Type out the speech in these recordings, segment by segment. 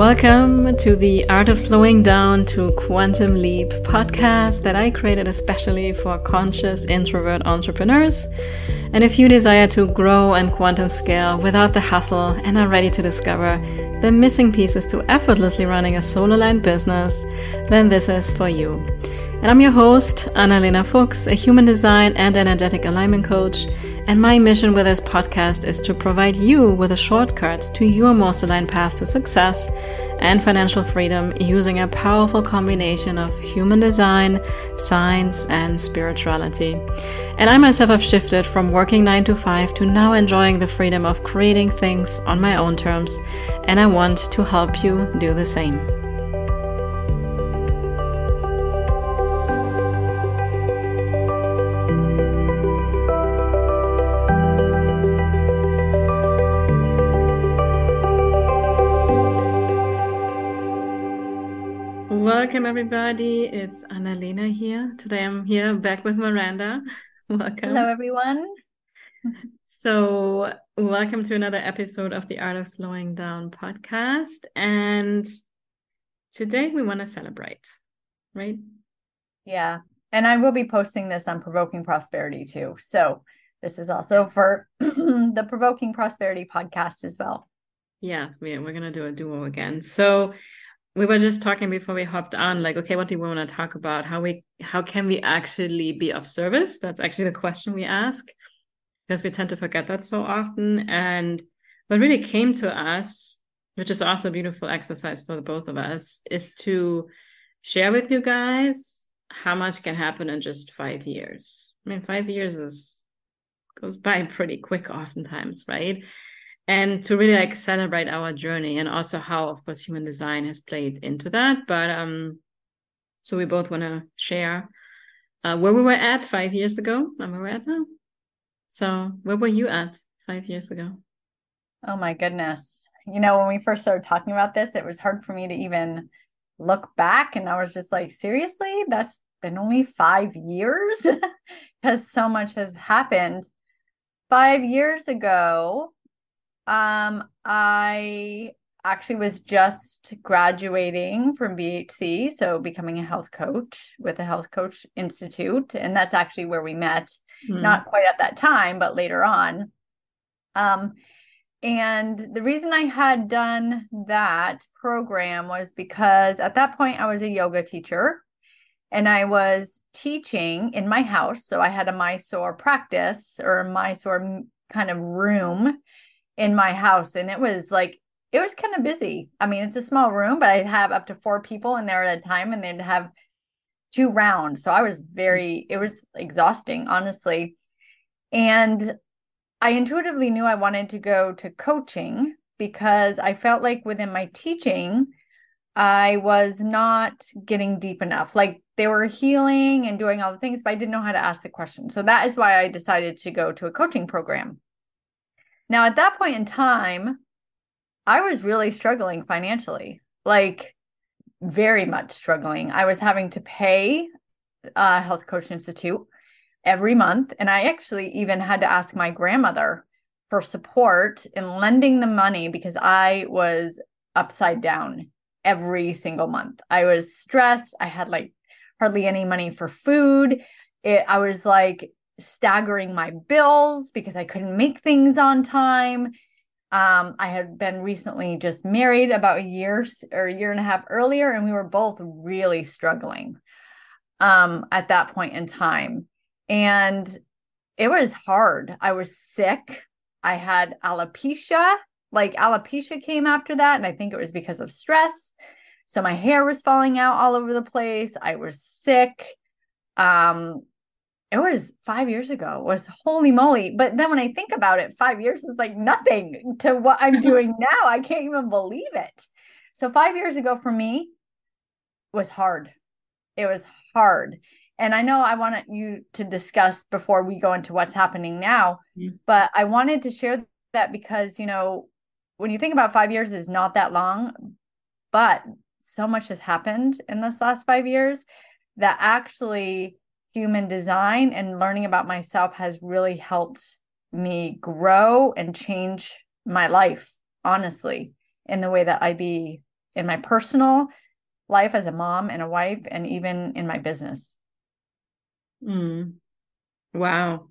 Welcome to the Art of Slowing Down to Quantum Leap podcast that I created especially for conscious introvert entrepreneurs. And if you desire to grow and quantum scale without the hustle and are ready to discover the missing pieces to effortlessly running a solo line business, then this is for you. And I'm your host, Analena Fuchs, a human design and energetic alignment coach. And my mission with this podcast is to provide you with a shortcut to your most aligned path to success and financial freedom using a powerful combination of human design, science, and spirituality. And I myself have shifted from working nine to five to now enjoying the freedom of creating things on my own terms. And I want to help you do the same. Everybody. It's Analena here. Today I'm here back with Miranda. Welcome. Hello, everyone. So, welcome to another episode of the Art of Slowing Down podcast. And today we want to celebrate, right? Yeah. And I will be posting this on Provoking Prosperity too. So, this is also for the Provoking Prosperity podcast as well. Yes, we, we're going to do a duo again. So, we were just talking before we hopped on like okay what do we want to talk about? How we how can we actually be of service? That's actually the question we ask because we tend to forget that so often. And what really came to us which is also a beautiful exercise for the both of us is to share with you guys how much can happen in just five years. I mean five years is goes by pretty quick oftentimes right and to really like celebrate our journey and also how of course human design has played into that. But um so we both want to share uh, where we were at five years ago. And where we're at now? So where were you at five years ago? Oh my goodness. You know when we first started talking about this it was hard for me to even look back and i was just like seriously? That's been only five years? Because so much has happened. Five years ago um, I actually was just graduating from BHC, so becoming a health coach with the Health Coach Institute, and that's actually where we met. Mm. Not quite at that time, but later on. Um, and the reason I had done that program was because at that point I was a yoga teacher and I was teaching in my house. So I had a Mysore practice or a Mysore kind of room in my house and it was like it was kind of busy. I mean, it's a small room, but I'd have up to four people in there at a time and they'd have two rounds. So I was very, it was exhausting, honestly. And I intuitively knew I wanted to go to coaching because I felt like within my teaching, I was not getting deep enough. Like they were healing and doing all the things, but I didn't know how to ask the question. So that is why I decided to go to a coaching program. Now, at that point in time, I was really struggling financially, like very much struggling. I was having to pay a Health Coach Institute every month. And I actually even had to ask my grandmother for support in lending the money because I was upside down every single month. I was stressed. I had like hardly any money for food. It, I was like staggering my bills because I couldn't make things on time. Um, I had been recently just married about a year or a year and a half earlier, and we were both really struggling um, at that point in time. And it was hard. I was sick. I had alopecia. Like alopecia came after that. And I think it was because of stress. So my hair was falling out all over the place. I was sick. Um, it was five years ago. It was holy moly. But then when i think about it five years is like nothing to what i'm doing now. I can't even believe it. So five years ago for me was hard. It was hard. And i know i want you to discuss before we go into what's happening now mm-hmm. but i wanted to share that because you know when you think about five years is not that long but so much has happened in this last five years that actually human design and learning about myself has really helped me grow and change my life honestly in the way that i be in my personal life as a mom and a wife, and even in my business. Mm. Wow.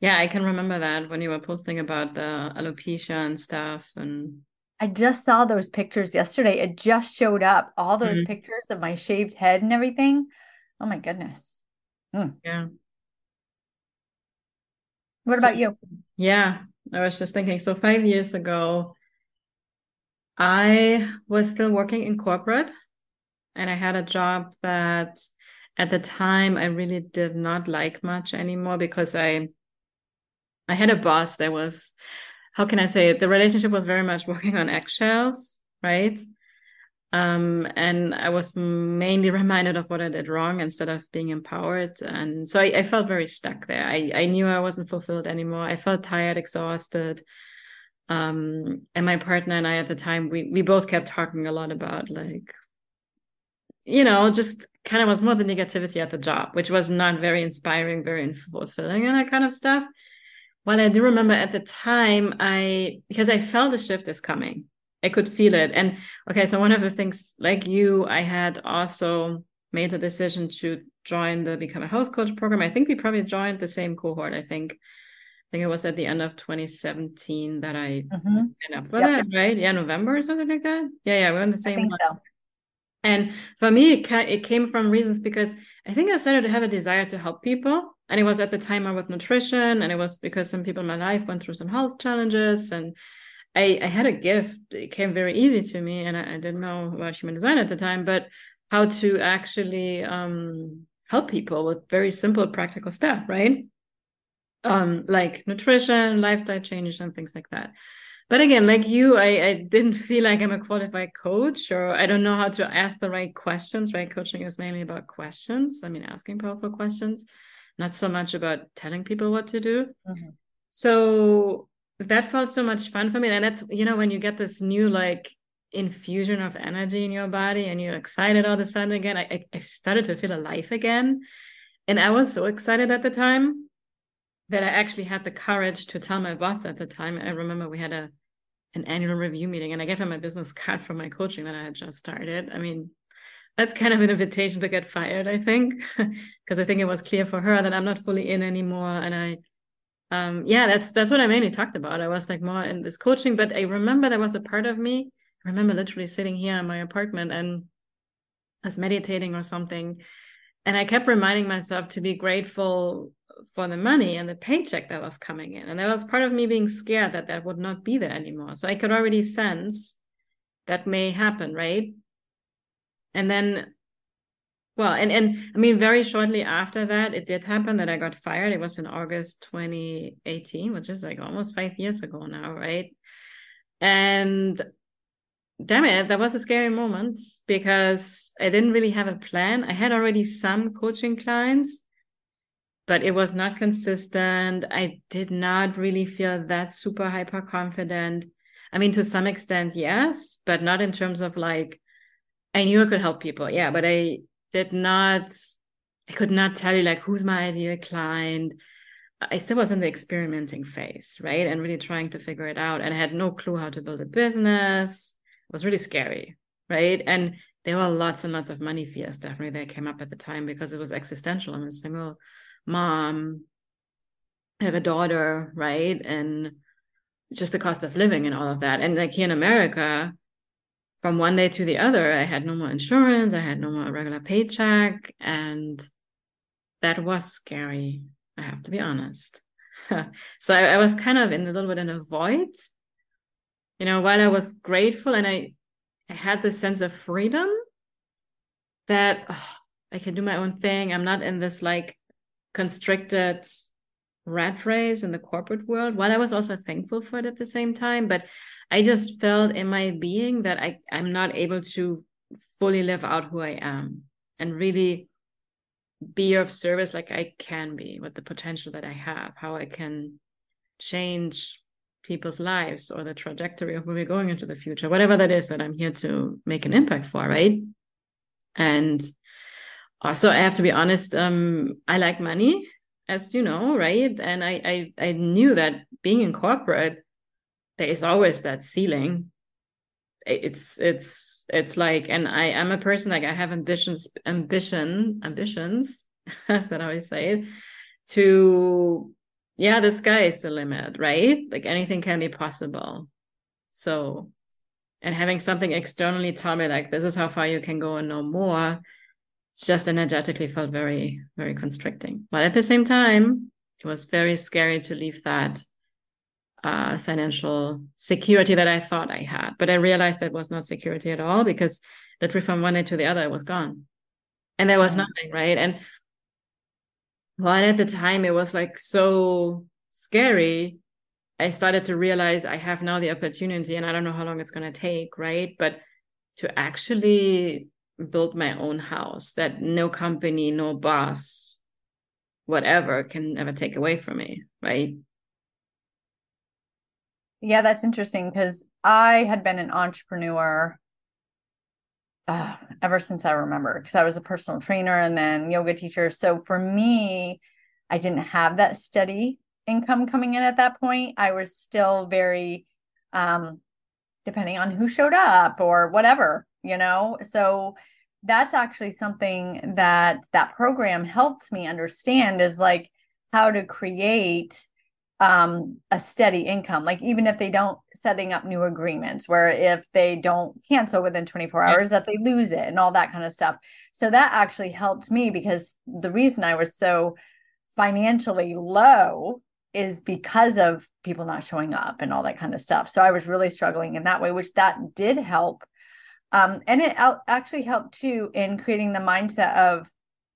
Yeah, I can remember that when you were posting about the alopecia and stuff. And I just saw those pictures yesterday. It just showed up. All those mm. pictures of my shaved head and everything. Oh my goodness. Mm. Yeah. What so, about you? Yeah, I was just thinking. So, five years ago, I was still working in corporate and I had a job that at the time I really did not like much anymore because I I had a boss that was how can I say it? The relationship was very much working on eggshells, right? Um, and I was mainly reminded of what I did wrong instead of being empowered. And so I, I felt very stuck there. I, I knew I wasn't fulfilled anymore. I felt tired, exhausted. Um, and my partner and I at the time, we we both kept talking a lot about like, you know, just kind of was more the negativity at the job, which was not very inspiring, very fulfilling, and that kind of stuff. Well, I do remember at the time, I because I felt a shift is coming I could feel it. And okay, so one of the things, like you, I had also made the decision to join the Become a Health Coach program. I think we probably joined the same cohort. I think, I think it was at the end of 2017 that I mm-hmm. signed up for yep. that, right? Yeah, November or something like that. Yeah, yeah, we're in the same. So. And for me, it, ca- it came from reasons because I think I started to have a desire to help people. And it was at the time I was nutrition, and it was because some people in my life went through some health challenges and I, I had a gift. It came very easy to me, and I, I didn't know about human design at the time, but how to actually um, help people with very simple, practical stuff, right? Um, like nutrition, lifestyle changes, and things like that. But again, like you, I, I didn't feel like I'm a qualified coach, or I don't know how to ask the right questions. Right, coaching is mainly about questions. I mean, asking powerful questions, not so much about telling people what to do. Mm-hmm. So that felt so much fun for me. And that's you know when you get this new like infusion of energy in your body and you're excited all of a sudden again I, I started to feel alive again. And i was so excited at the time that i actually had the courage to tell my boss at the time. I remember we had a an annual review meeting and i gave him my business card from my coaching that i had just started. I mean that's kind of an invitation to get fired i think because i think it was clear for her that i'm not fully in anymore and i um yeah that's that's what i mainly talked about. I was like more in this coaching but i remember there was a part of me i remember literally sitting here in my apartment and I was meditating or something and i kept reminding myself to be grateful for the money and the paycheck that was coming in and there was part of me being scared that that would not be there anymore. So i could already sense that may happen right? And then well, and and I mean, very shortly after that, it did happen that I got fired. It was in August 2018, which is like almost five years ago now, right? And damn it, that was a scary moment because I didn't really have a plan. I had already some coaching clients, but it was not consistent. I did not really feel that super hyper confident. I mean, to some extent, yes, but not in terms of like, I knew I could help people. Yeah, but I did not I could not tell you like who's my ideal client. I still was in the experimenting phase, right? And really trying to figure it out. And I had no clue how to build a business. It was really scary, right? And there were lots and lots of money fears definitely that came up at the time because it was existential. I'm a single mom, I have a daughter, right? And just the cost of living and all of that. And like here in America, from one day to the other, I had no more insurance, I had no more regular paycheck, and that was scary. I have to be honest. so I, I, was kind of in a little bit in a void. You know, while I was grateful and I, I had this sense of freedom that oh, I can do my own thing. I'm not in this like constricted rat race in the corporate world. While I was also thankful for it at the same time, but I just felt in my being that I, I'm not able to fully live out who I am and really be of service like I can be with the potential that I have, how I can change people's lives or the trajectory of where we're going into the future, whatever that is that I'm here to make an impact for, right? And also I have to be honest, um, I like money, as you know, right? And I I I knew that being in corporate there is always that ceiling. It's it's it's like and i am a person like i have ambitions ambition ambitions as that how say it to yeah the sky is the limit right? Like anything can be possible. So and having something externally tell me like this is how far you can go and no more just energetically felt very very constricting. But at the same time it was very scary to leave that uh, financial security that I thought I had. But I realized that was not security at all because literally from one day to the other, it was gone. And there was nothing, right? And while at the time it was like so scary, I started to realize I have now the opportunity, and I don't know how long it's going to take, right? But to actually build my own house that no company, no boss, whatever can ever take away from me, right? Yeah, that's interesting because I had been an entrepreneur uh, ever since I remember because I was a personal trainer and then yoga teacher. So for me, I didn't have that steady income coming in at that point. I was still very, um, depending on who showed up or whatever, you know. So that's actually something that that program helped me understand is like how to create um a steady income like even if they don't setting up new agreements where if they don't cancel within 24 hours that they lose it and all that kind of stuff. So that actually helped me because the reason i was so financially low is because of people not showing up and all that kind of stuff. So i was really struggling in that way which that did help. Um and it actually helped too in creating the mindset of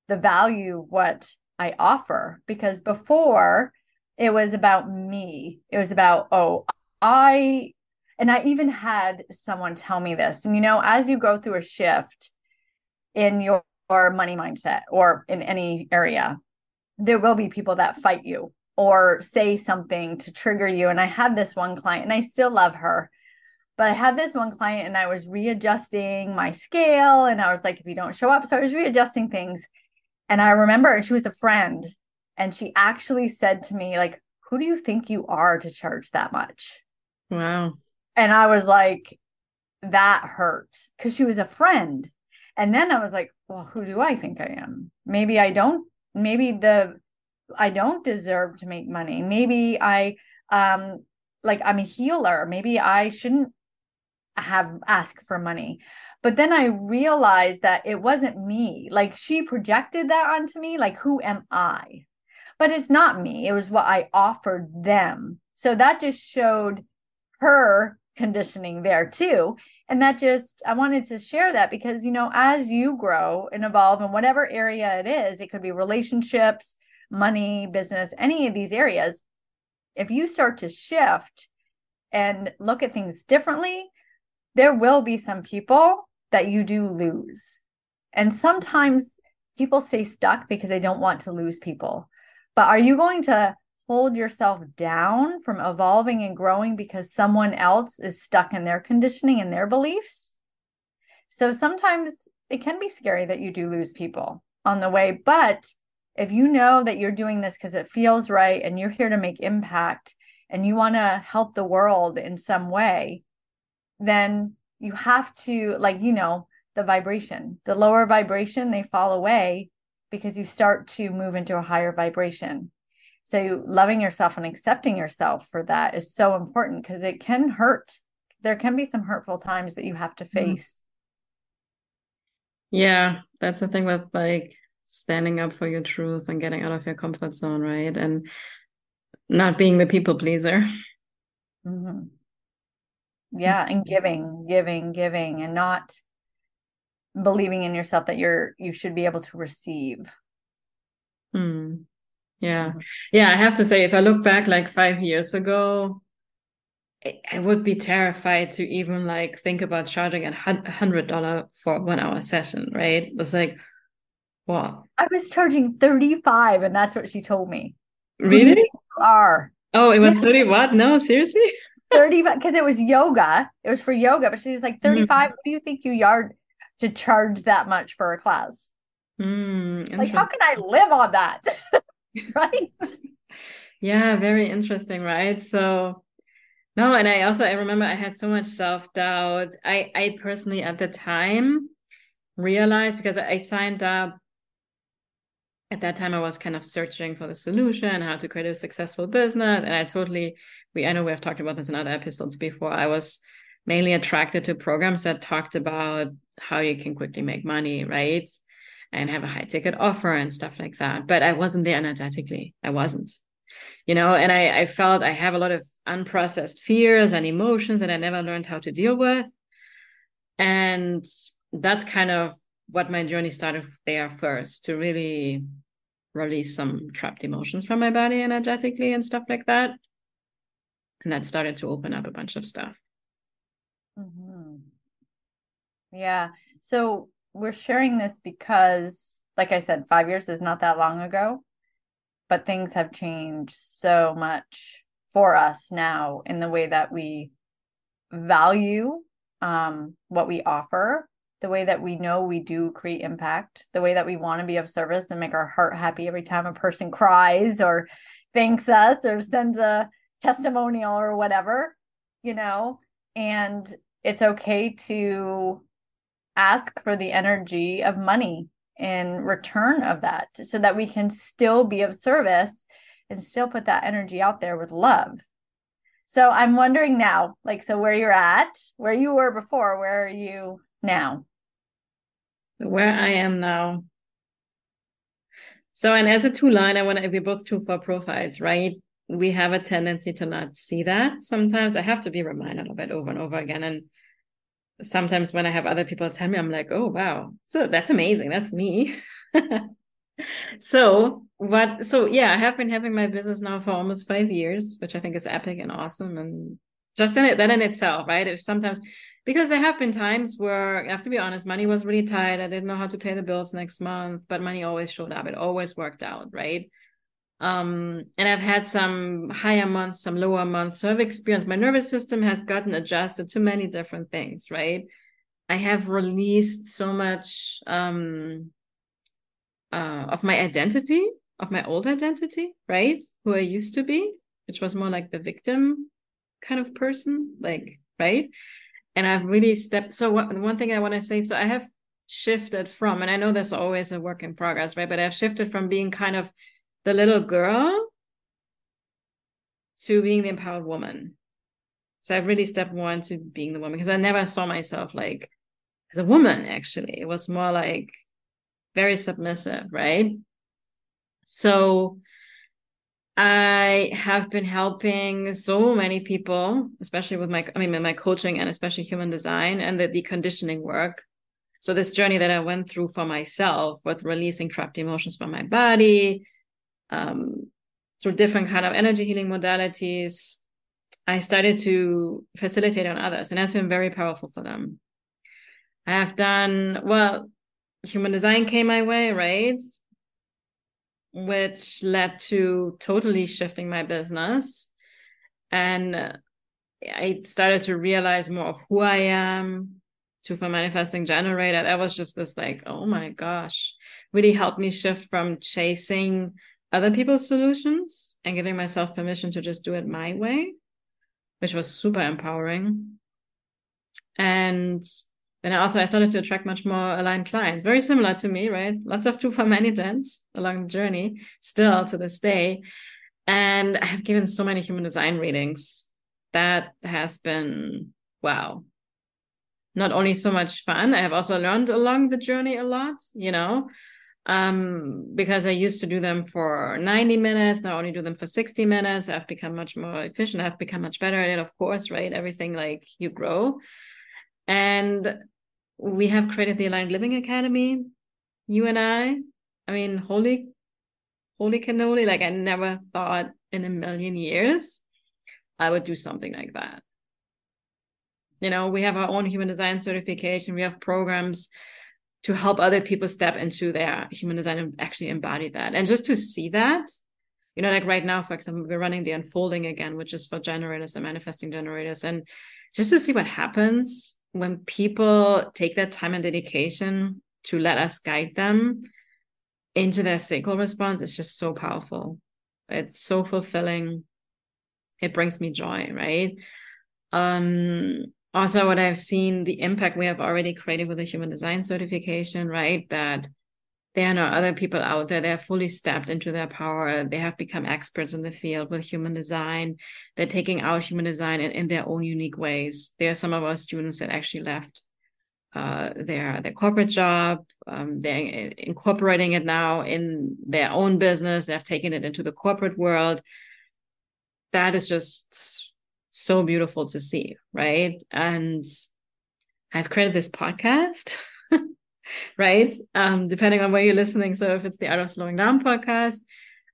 the value what i offer because before it was about me. It was about, oh, I, and I even had someone tell me this. And, you know, as you go through a shift in your, your money mindset or in any area, there will be people that fight you or say something to trigger you. And I had this one client, and I still love her. But I had this one client and I was readjusting my scale. And I was like, if you don't show up, so I was readjusting things. And I remember she was a friend and she actually said to me like who do you think you are to charge that much? Wow. And i was like that hurt. Because she was a friend. And then i was like well who do i think i am? Maybe i don't maybe the i don't deserve to make money. Maybe i um like i'm a healer. Maybe i shouldn't have asked for money. But then i realized that it wasn't me. Like she projected that onto me like who am i but it's not me. It was what I offered them. So that just showed her conditioning there too. And that just, I wanted to share that because, you know, as you grow and evolve in whatever area it is, it could be relationships, money, business, any of these areas. If you start to shift and look at things differently, there will be some people that you do lose. And sometimes people stay stuck because they don't want to lose people. But are you going to hold yourself down from evolving and growing because someone else is stuck in their conditioning and their beliefs? So sometimes it can be scary that you do lose people on the way. But if you know that you're doing this because it feels right and you're here to make impact and you want to help the world in some way, then you have to, like, you know, the vibration, the lower vibration, they fall away because you start to move into a higher vibration. So, loving yourself and accepting yourself for that is so important because it can hurt. There can be some hurtful times that you have to mm-hmm. face. Yeah, that's the thing with like standing up for your truth and getting out of your comfort zone, right? And not being the people pleaser. Mm-hmm. Yeah, and giving, giving, giving, and not believing in yourself that you're you should be able to receive hmm. yeah mm-hmm. yeah i have to say if i look back like five years ago I would be terrified to even like think about charging a hundred dollar for one hour session, right? It was like, what? I was charging 35 and that's what she told me. Really? are. Oh, it was yeah. 30 what? No, seriously? 35 because it was yoga. It was for yoga, but she's like 35. Mm. What do you think you yard to charge that much for a class. Mm, like, how can I live on that? right? Yeah, very interesting, right? So, No, and I also I remember I had so much self-doubt. I I personally at the time realized because I signed up at that time I was kind of searching for the solution, how to create a successful business. And I totally we I know we have talked about this in other episodes before. I was mainly attracted to programs that talked about how you can quickly make money, right? And have a high ticket offer and stuff like that. But I wasn't there energetically. I wasn't. You know, and I, I felt I have a lot of unprocessed fears and emotions that I never learned how to deal with. And that's kind of what my journey started there first to really release some trapped emotions from my body energetically and stuff like that. And that started to open up a bunch of stuff. Mm-hmm. Yeah. So we're sharing this because, like I said, five years is not that long ago, but things have changed so much for us now in the way that we value um, what we offer the way that we know we do create impact, the way that we want to be of service and make our heart happy every time a person cries or thanks us or sends a testimonial or whatever, you know, and it's okay to ask for the energy of money in return of that so that we can still be of service and still put that energy out there with love. So I'm wondering now, like, so where you're at, where you were before, where are you now? where I am now. So, and as a two line, I want to, we're both two for profiles, right? We have a tendency to not see that sometimes. I have to be reminded of it over and over again. And sometimes when I have other people tell me, I'm like, oh, wow. So that's amazing. That's me. so, what, so yeah, I have been having my business now for almost five years, which I think is epic and awesome. And just in it, that in itself, right? If sometimes because there have been times where I have to be honest, money was really tight. I didn't know how to pay the bills next month, but money always showed up. It always worked out, right? Um, and I've had some higher months, some lower months. So I've experienced my nervous system has gotten adjusted to many different things, right? I have released so much um, uh, of my identity, of my old identity, right? Who I used to be, which was more like the victim kind of person, like, right? and I've really stepped. So one, one thing I want to say, so I have shifted from, and I know there's always a work in progress, right? But I've shifted from being kind of the little girl to being the empowered woman. So I've really stepped more into being the woman because I never saw myself like as a woman, actually. It was more like very submissive, right? So I have been helping so many people, especially with my, I mean, my coaching and especially human design and the deconditioning work. So this journey that I went through for myself with releasing trapped emotions from my body, um, through different kind of energy healing modalities, I started to facilitate on others, and that's been very powerful for them. I have done well. Human design came my way, right? which led to totally shifting my business. And I started to realize more of who I am to for manifesting generator. That was just this like, oh my gosh, really helped me shift from chasing other people's solutions and giving myself permission to just do it my way, which was super empowering. And then also I started to attract much more aligned clients, very similar to me, right? Lots of two for many gens along the journey, still to this day. And I have given so many human design readings. That has been wow. Not only so much fun, I have also learned along the journey a lot, you know, um, because I used to do them for 90 minutes. Now I only do them for 60 minutes. I've become much more efficient. I've become much better at it, of course, right? Everything like you grow. And we have created the Aligned Living Academy, you and I. I mean, holy, holy cannoli. Like, I never thought in a million years I would do something like that. You know, we have our own human design certification, we have programs to help other people step into their human design and actually embody that. And just to see that, you know, like right now, for example, we're running the unfolding again, which is for generators and manifesting generators. And just to see what happens when people take that time and dedication to let us guide them into their sacral response, it's just so powerful. It's so fulfilling. it brings me joy, right? Um, also, what I've seen, the impact we have already created with the human design certification, right? That there are no other people out there. They're fully stepped into their power. They have become experts in the field with human design. They're taking out human design in, in their own unique ways. There are some of our students that actually left uh, their their corporate job. Um, they're incorporating it now in their own business. They've taken it into the corporate world. That is just so beautiful to see, right? And I've created this podcast, right? Um, depending on where you're listening. So if it's the Art of Slowing Down podcast,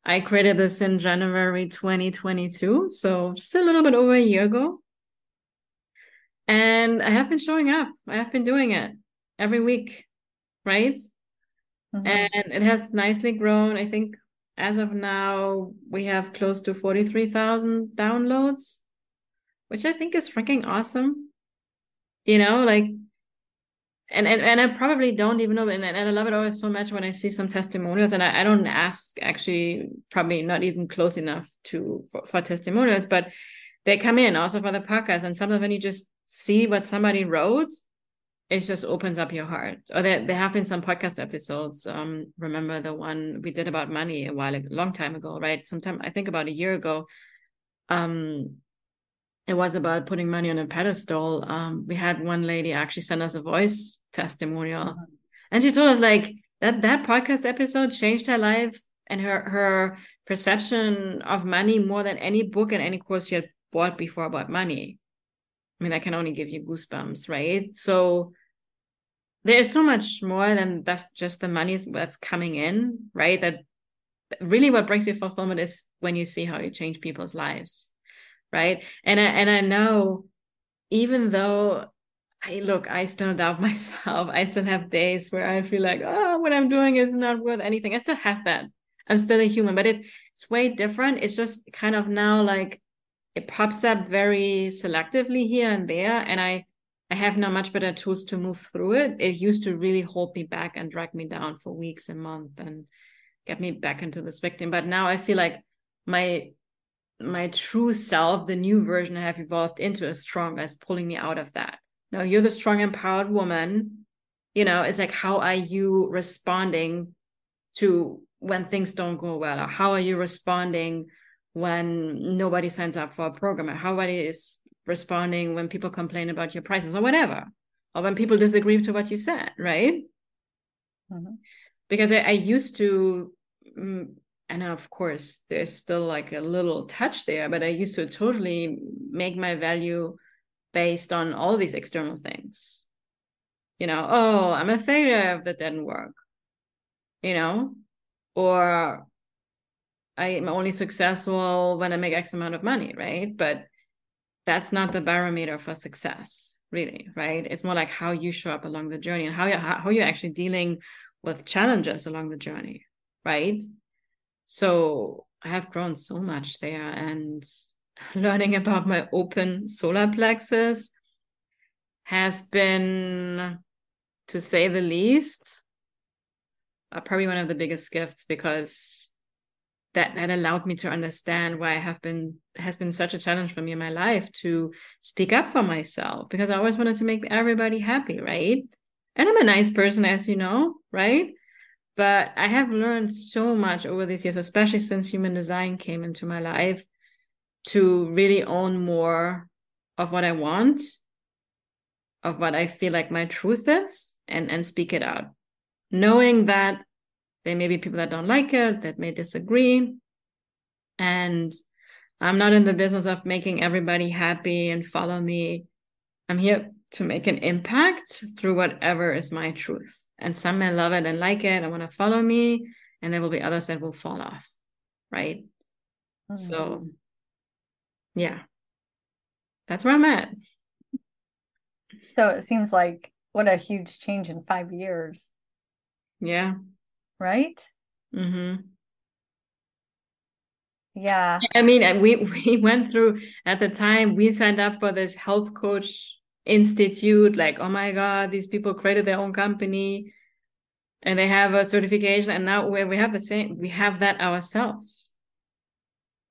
I created this in January 2022. So just a little bit over a year ago. And I have been showing up. I have been doing it every week, right? Mm-hmm. And it has nicely grown. I think as of now, we have close to 43,000 downloads, which I think is freaking awesome. You know, like, and, and, and I probably don't even know. And, and I love it always so much when I see some testimonials and I, I don't ask actually, probably not even close enough to, for, for testimonials, but they come in also for the podcast. And sometimes when you just see what somebody wrote, it just opens up your heart. Or there, there have been some podcast episodes. Um, remember the one we did about money a while, a long time ago, right? Sometime I think about a year ago. Um, it was about putting money on a pedestal. Um, we had one lady actually send us a voice testimonial, mm-hmm. and she told us like that that podcast episode changed her life and her her perception of money more than any book and any course she had bought before about money. I mean, that can only give you goosebumps, right? So there's so much more than that's just the money that's coming in, right? That really what brings you fulfillment is when you see how you change people's lives, right? And I and I know even though I look, I still doubt myself. I still have days where I feel like, oh, what I'm doing is not worth anything. I still have that. I'm still a human, but it's it's way different. It's just kind of now like it pops up very selectively here and there and i i have now much better tools to move through it it used to really hold me back and drag me down for weeks and months and get me back into this victim but now i feel like my my true self the new version i have evolved into is strong is pulling me out of that. Now you're the strong empowered woman. You know it's like how are you responding to when things don't go well? Or how are you responding when nobody signs up for a program, how nobody is responding when people complain about your prices? Or whatever, or when people disagree to what you said, right? Mm-hmm. Because I, I, used to, mm, and of course, there's still like a little touch there, but I used to totally make my value based on all these external things. You know, oh, I'm a failure if that didn't work, you know, or I'm only successful when I make X amount of money, right? But that's not the barometer for success, really, right? It's more like how you show up along the journey and how you how you're actually dealing with challenges along the journey, right? So I have grown so much there and learning about my open solar plexus has been to say the least uh, probably one of the biggest gifts because that that allowed me to understand why I have been has been such a challenge for me in my life to speak up for myself because I always wanted to make everybody happy, right? And I'm a nice person, as you know, right? But I have learned so much over these years, especially since human design came into my life, to really own more of what I want, of what I feel like my truth is, and and speak it out, knowing that there may be people that don't like it, that may disagree. And I'm not in the business of making everybody happy and follow me. I'm here to make an impact through whatever is my truth. And some may love it and like it and want to follow me, and there will be others that will fall off. Right. Mm-hmm. So, yeah, that's where I'm at. So it seems like what a huge change in five years. Yeah right? Mm-hmm. Yeah. I mean, we we went through at the time we signed up for this health coach institute. Like, oh my god, these people created their own company, and they have a certification, and now we we have the same. We have that ourselves,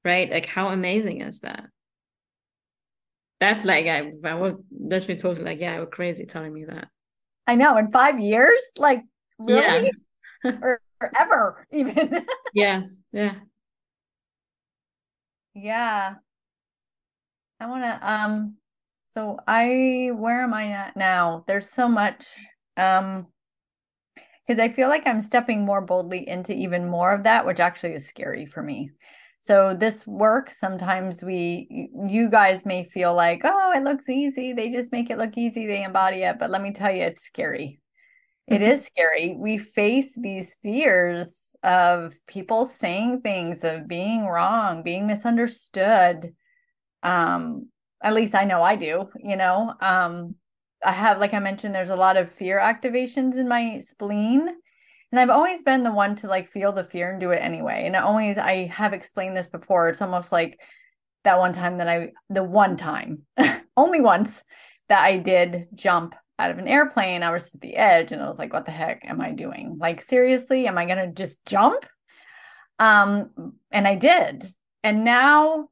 right? Like, how amazing is that? that's like I, I was literally told like, yeah, you're crazy telling me that. I know. In five years, like really, yeah. or, or ever even. yes. Yeah. Yeah. I want to um so I where am I at now? There's so much um because I feel like I'm stepping more boldly into even more of that, which actually is scary for me. So this work, sometimes we you guys may feel like, oh, it looks easy. They just make it look easy, they embody it. But let me tell you, it's scary. It mm-hmm. is scary. We face these fears of people saying things, of being wrong, being misunderstood. Um, at least I know I do, you know. Um, I have, like I mentioned, there's a lot of fear activations in my spleen. And I've always been the one to like feel the fear and do it anyway. And I always, I have explained this before. It's almost like that one time that I, the one time, only once that I did jump out of an airplane. I was at the edge and I was like, what the heck am I doing? Like, seriously, am I going to just jump? Um, and I did. And now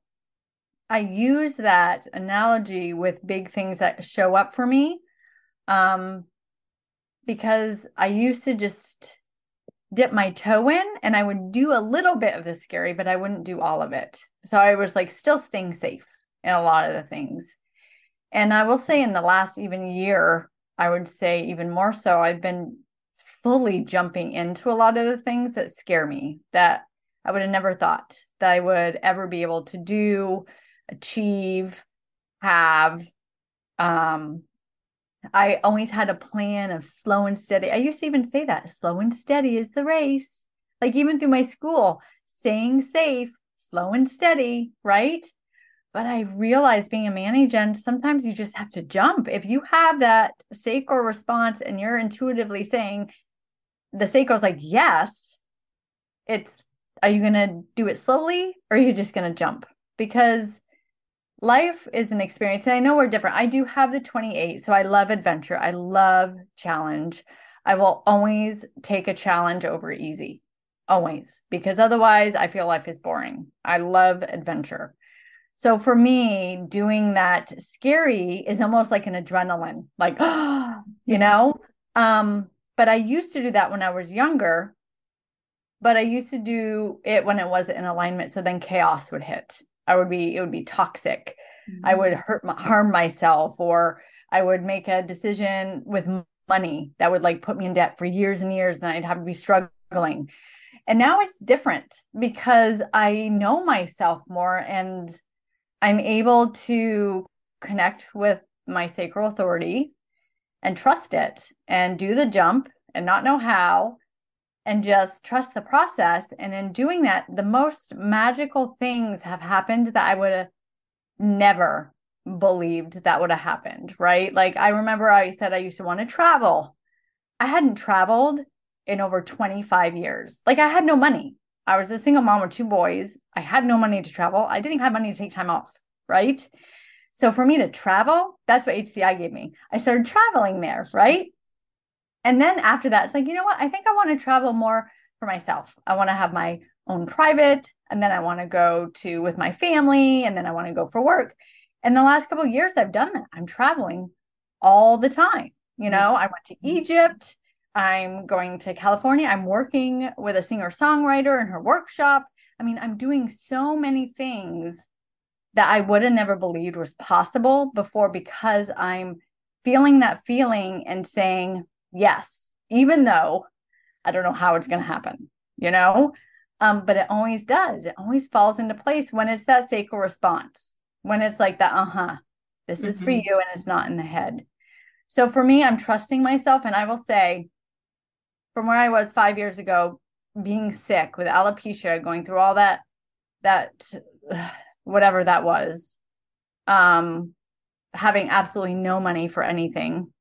I use that analogy with big things that show up for me. Um, because I used to just dip my toe in and I would do a little bit of the scary, but I wouldn't do all of it. So I was like still staying safe in a lot of the things. And I will say in the last even year, I would say even more so, I've been fully jumping into a lot of the things that scare me that I would have never thought that I would ever be able to do, achieve, have. Um, I always had a plan of slow and steady. I used to even say that slow and steady is the race. Like even through my school, staying safe, slow and steady, right? But I realized being a manager, sometimes you just have to jump. If you have that sacral response and you're intuitively saying, the sacral is like, yes, it's, are you going to do it slowly or are you just going to jump? Because life is an experience. And I know we're different. I do have the 28. So I love adventure. I love challenge. I will always take a challenge over easy, always, because otherwise I feel life is boring. I love adventure. So for me, doing that scary is almost like an adrenaline, like, you know? Um, but I used to do that when I was younger, but I used to do it when it wasn't in alignment. So then chaos would hit. I would be, it would be toxic. Mm-hmm. I would hurt, harm myself, or I would make a decision with money that would like put me in debt for years and years. And I'd have to be struggling. And now it's different because I know myself more and I'm able to connect with my sacral authority and trust it and do the jump and not know how and just trust the process. And in doing that, the most magical things have happened that I would have never believed that would have happened, right? Like I remember I said I used to want to travel. I hadn't traveled in over 25 years. Like I had no money. I was a single mom with two boys. I had no money to travel. I didn't have money to take time off, right? So for me to travel, that's what HCI gave me. I started traveling there, right? And then after that, it's like, you know what? I think I want to travel more for myself. I want to have my own private, and then I want to go to with my family, and then I want to go for work. And the last couple years, I've done that. I'm traveling all the time. You mm-hmm. know, I went to mm-hmm. Egypt. I'm going to California. I'm working with a singer songwriter in her workshop. I mean, I'm doing so many things that I would have never believed was possible before because I'm feeling that feeling and saying yes, even though I don't know how it's going to happen, you know? Um, but it always does. It always falls into place when it's that sacral response, when it's like that, uh huh, this mm-hmm. is for mm-hmm. you and it's not in the head. So for me, I'm trusting myself. And I will say, from where I was five years ago, being sick with alopecia, going through all that, that whatever that was, um, having absolutely no money for anything.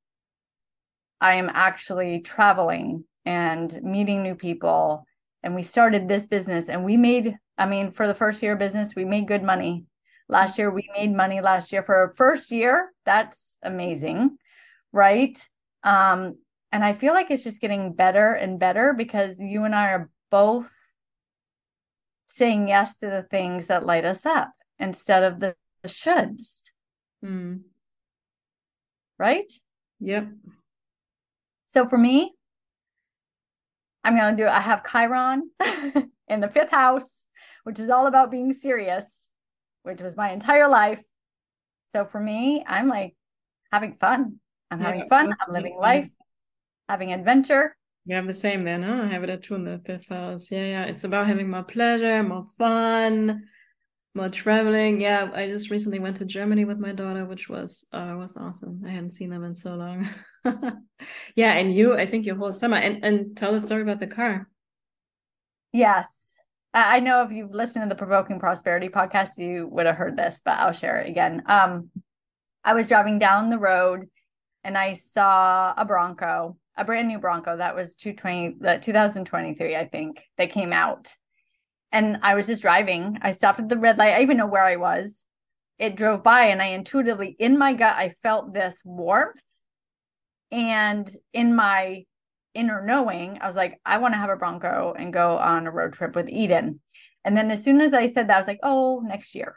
I am actually traveling and meeting new people. And we started this business and we made, I mean, for the first year of business, we made good money. Last year, we made money last year for our first year. That's amazing. Right. Um, and I feel like it's just getting better and better because you and I are both saying yes to the things that light us up instead of the, the shoulds. Mm. Right? Yep. So for me, I'm going to do, I have Chiron in the fifth house, which is all about being serious, which was my entire life. So for me, I'm like having fun. I'm yeah, having fun. I'm living life, having adventure. You have the same then, huh? I have it at two in the fifth house. Yeah, yeah. It's about having more pleasure, more fun, more traveling. Yeah, I just recently went to Germany with my daughter, which was uh, was awesome. I hadn't seen them in so long. yeah, and you, I think your whole summer. And and tell the story about the car. Yes. I know if you've listened to the Provoking Prosperity podcast, you would have heard this, but I'll share it again. Um, I was driving down the road and I saw a Bronco, a brand new Bronco that was 220, 2023, I think, that came out and I was just driving. I stopped at the red light. I even know where I was. It drove by, and I intuitively, in my gut, I felt this warmth. And in my inner knowing, I was like, I want to have a Bronco and go on a road trip with Eden. And then as soon as I said that, I was like, oh, next year.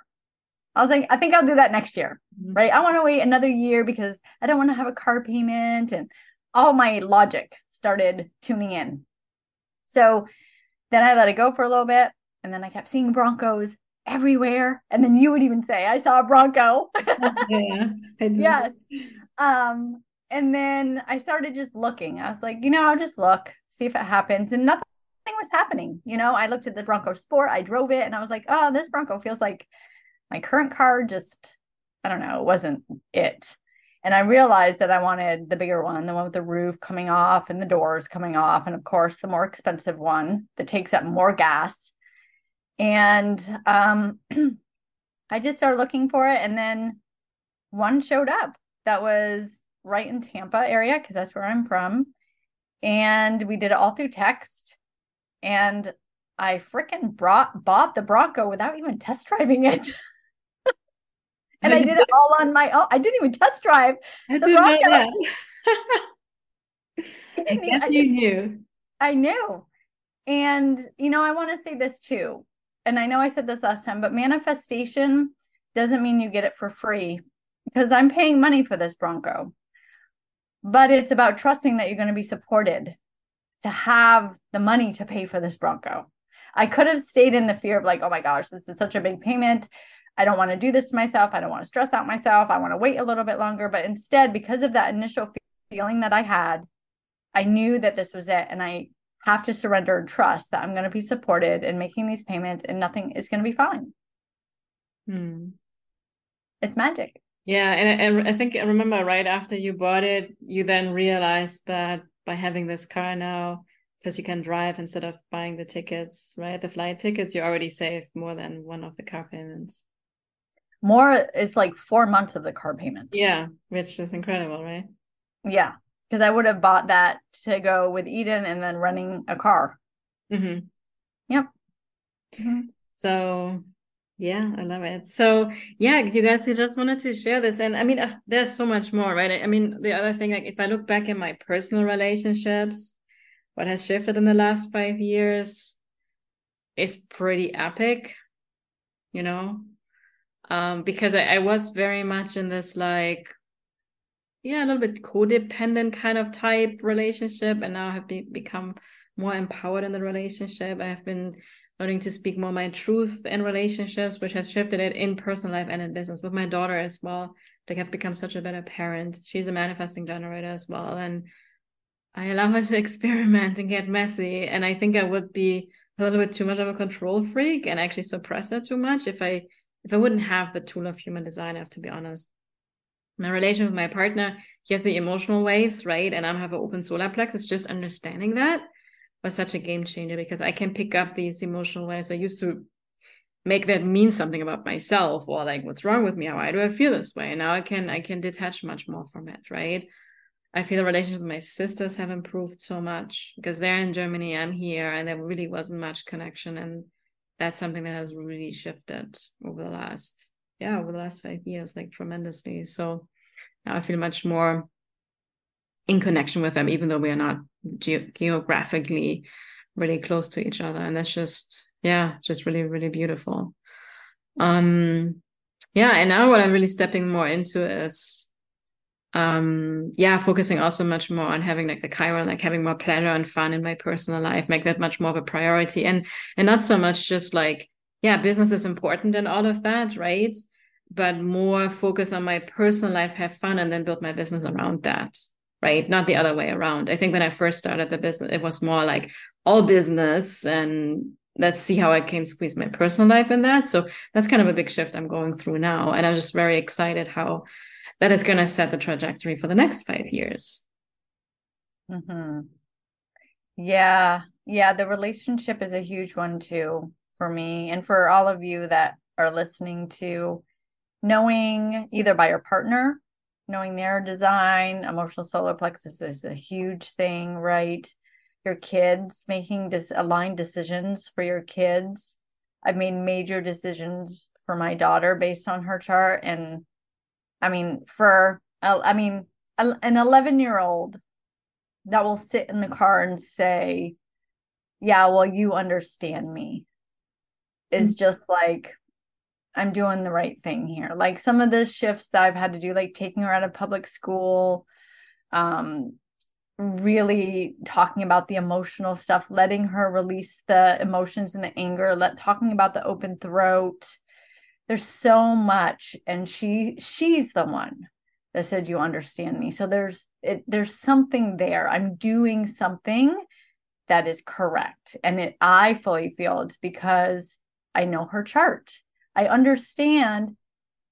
I was like, I think I'll do that next year. Mm-hmm. Right. I want to wait another year because I don't want to have a car payment. And all my logic started tuning in. So then I let it go for a little bit. And then I kept seeing Broncos everywhere. And then you would even say, I saw a Bronco. yeah. yes. Um, and then I started just looking. I was like, you know, I'll just look, see if it happens. And nothing was happening. You know, I looked at the Bronco Sport, I drove it, and I was like, oh, this Bronco feels like my current car. Just, I don't know, it wasn't it. And I realized that I wanted the bigger one, the one with the roof coming off and the doors coming off. And of course, the more expensive one that takes up more gas and um, I just started looking for it. And then one showed up that was right in Tampa area because that's where I'm from. And we did it all through text. And I freaking brought bought the Bronco without even test driving it. and I did it all on my own. I didn't even test drive the Bronco. I, I guess I you knew. I knew. And you know, I want to say this too and I know I said this last time, but manifestation doesn't mean you get it for free because I'm paying money for this Bronco. But it's about trusting that you're going to be supported to have the money to pay for this Bronco. I could have stayed in the fear of like, oh my gosh, this is such a big payment. I don't want to do this to myself. I don't want to stress out myself. I want to wait a little bit longer. But instead, because of that initial feeling that I had, I knew that this was it. And I have to surrender and trust that I'm going to be supported in making these payments and nothing is going to be fine. Hmm. It's magic. Yeah. And, and I think I remember right after you bought it, you then realized that by having this car now, because you can drive instead of buying the tickets, right? The flight tickets, you already saved more than one of the car payments. More is like four months of the car payments. Yeah, which is incredible, right? Yeah because I would have bought that to go with Eden and then running a car. Mm-hmm. Yep. Mm-hmm. So yeah, I love it. So yeah, you guys, we just wanted to share this, and I mean, uh, there's so much more, right? I mean, the other thing, like if I look back in my personal relationships, what has shifted in the last five years is pretty epic, you know, um, because I, I was very much in this like yeah, a little bit codependent kind of type relationship. And now I have be- become more empowered in the relationship. I have been learning to speak more my truth in relationships, which has shifted it in personal life and in business with my daughter as well. Like I've become such a better parent. She's a manifesting generator as well. And I allow her to experiment and get messy. And I think I would be a little bit too much of a control freak and actually suppress her too much if I if I wouldn't have the tool of human design, I have to be honest my relation with my partner, he has the emotional waves, right? And I have an open solar plexus. Just understanding that was such a game changer because I can pick up these emotional waves. I used to make that mean something about myself or like what's wrong with me why do i feel this way and now i can i can detach much more from it right i feel the relationship with my sisters have improved so much because they're in germany i'm here and there really wasn't much connection and that's something that has really shifted over the last yeah over the last five years like tremendously. So i feel much more in connection with them even though we are not ge- geographically really close to each other. And that's just yeah just really really beautiful. Um yeah and now what i'm really stepping more into is um yeah focusing also much more on having like the chiron like having more pleasure and fun in my personal life make that much more of a priority. And and not so much just like yeah business is important and all of that right but more focus on my personal life have fun and then build my business around that right not the other way around i think when i first started the business it was more like all business and let's see how I can squeeze my personal life in that. So that's kind of a big shift I'm going through now. And I'm just very excited how that is going to set the trajectory for the next five years. Mm-hmm. Yeah. Yeah. The relationship is a huge one too for me and for all of you that are listening to knowing either by your partner, knowing their design, emotional solar plexus is a huge thing, right? your kids, making dis- aligned decisions for your kids. I've made major decisions for my daughter based on her chart. And I mean, for, I mean, an 11 year old that will sit in the car and say, Yeah, well, you understand me, is mm-hmm. just like, I'm doing the right thing here. Like some of the shifts that I've had to do, like taking her out of public school, um, really talking about the emotional stuff, letting her release the emotions and the anger, let talking about the open throat. There's so much and she she's the one that said you understand me. So there's it there's something there. I'm doing something that is correct. And it I fully feel it's because I know her chart. I understand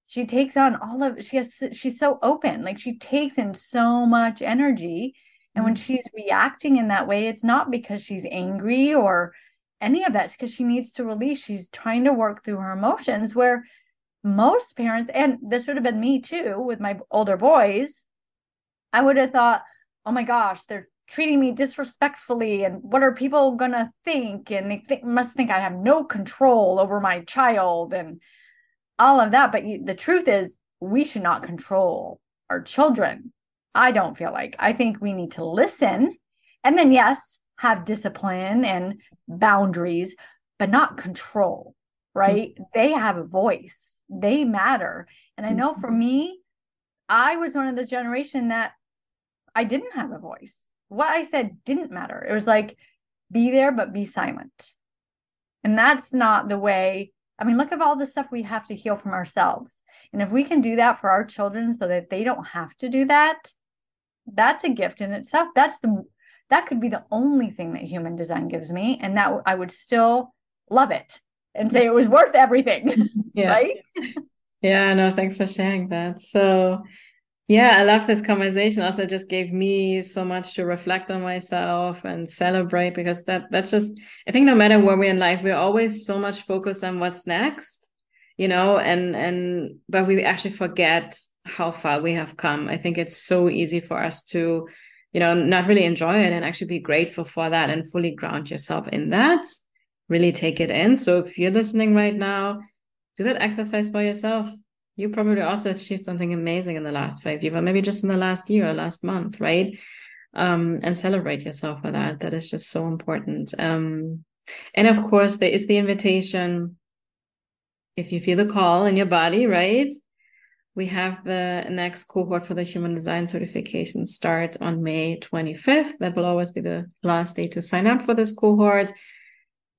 she takes on all of she has she's so open like she takes in so much energy and when mm-hmm. she's reacting in that way, it's not because she's angry or any of that. It's because she needs to release. She's trying to work through her emotions. Where most parents, and this would have been me too with my older boys, I would have thought, oh my gosh, they're treating me disrespectfully. And what are people going to think? And they th- must think I have no control over my child and all of that. But you, the truth is, we should not control our children I don't feel like. I think we need to listen and then, yes, have discipline and boundaries, but not control, right? Mm-hmm. They have a voice, they matter. And I know for mm-hmm. me, I was one of the generation that I didn't have a voice. What I said didn't matter. It was like, be there, but be silent. And that's not the way. I mean, look at all the stuff we have to heal from ourselves. And if we can do that for our children so that they don't have to do that, that's a gift in itself that's the that could be the only thing that human design gives me and that i would still love it and say it was worth everything yeah. right yeah no thanks for sharing that so yeah i love this conversation also just gave me so much to reflect on myself and celebrate because that that's just i think no matter where we're in life we're always so much focused on what's next you know and and but we actually forget how far we have come. I think it's so easy for us to, you know, not really enjoy it and actually be grateful for that and fully ground yourself in that. Really take it in. So if you're listening right now, do that exercise for yourself. You probably also achieved something amazing in the last five years, or maybe just in the last year or last month, right? Um, and celebrate yourself for that. That is just so important. Um, and of course, there is the invitation. If you feel the call in your body, right? we have the next cohort for the human design certification start on May 25th. That will always be the last day to sign up for this cohort.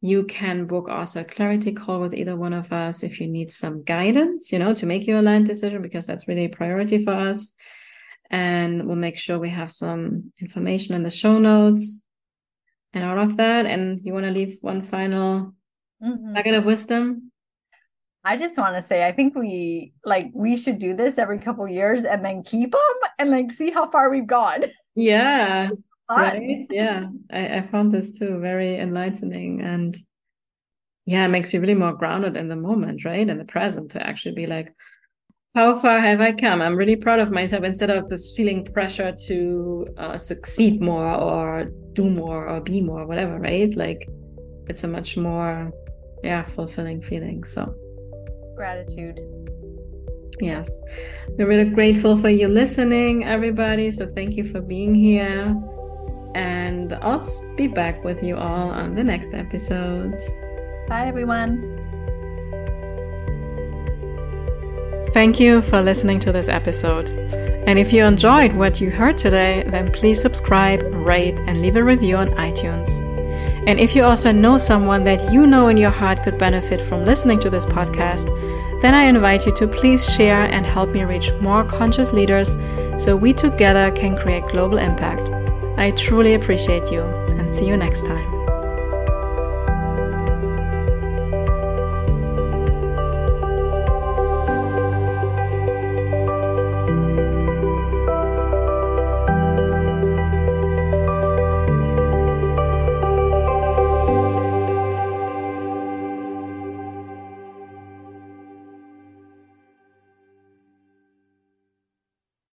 You can book also a clarity call with either one of us if you need some guidance, you know, to make your aligned decision, because that's really a priority for us. And we'll make sure we have some information in the show notes and all of that. And you want to leave one final mm-hmm. nugget of wisdom I just want to say, I think we like we should do this every couple years and then keep them and like see how far we've gone. Yeah. Right. Yeah. I, I found this too very enlightening and yeah, it makes you really more grounded in the moment, right? In the present to actually be like, how far have I come? I'm really proud of myself instead of this feeling pressure to uh, succeed more or do more or be more, whatever, right? Like it's a much more, yeah, fulfilling feeling. So gratitude. Yes. We're really grateful for you listening, everybody. So thank you for being here. And I'll be back with you all on the next episode. Bye, everyone. Thank you for listening to this episode. And if you enjoyed what you heard today, then please subscribe, rate, and leave a review on iTunes. And if you also know someone that you know in your heart could benefit from listening to this podcast, then I invite you to please share and help me reach more conscious leaders so we together can create global impact. I truly appreciate you and see you next time.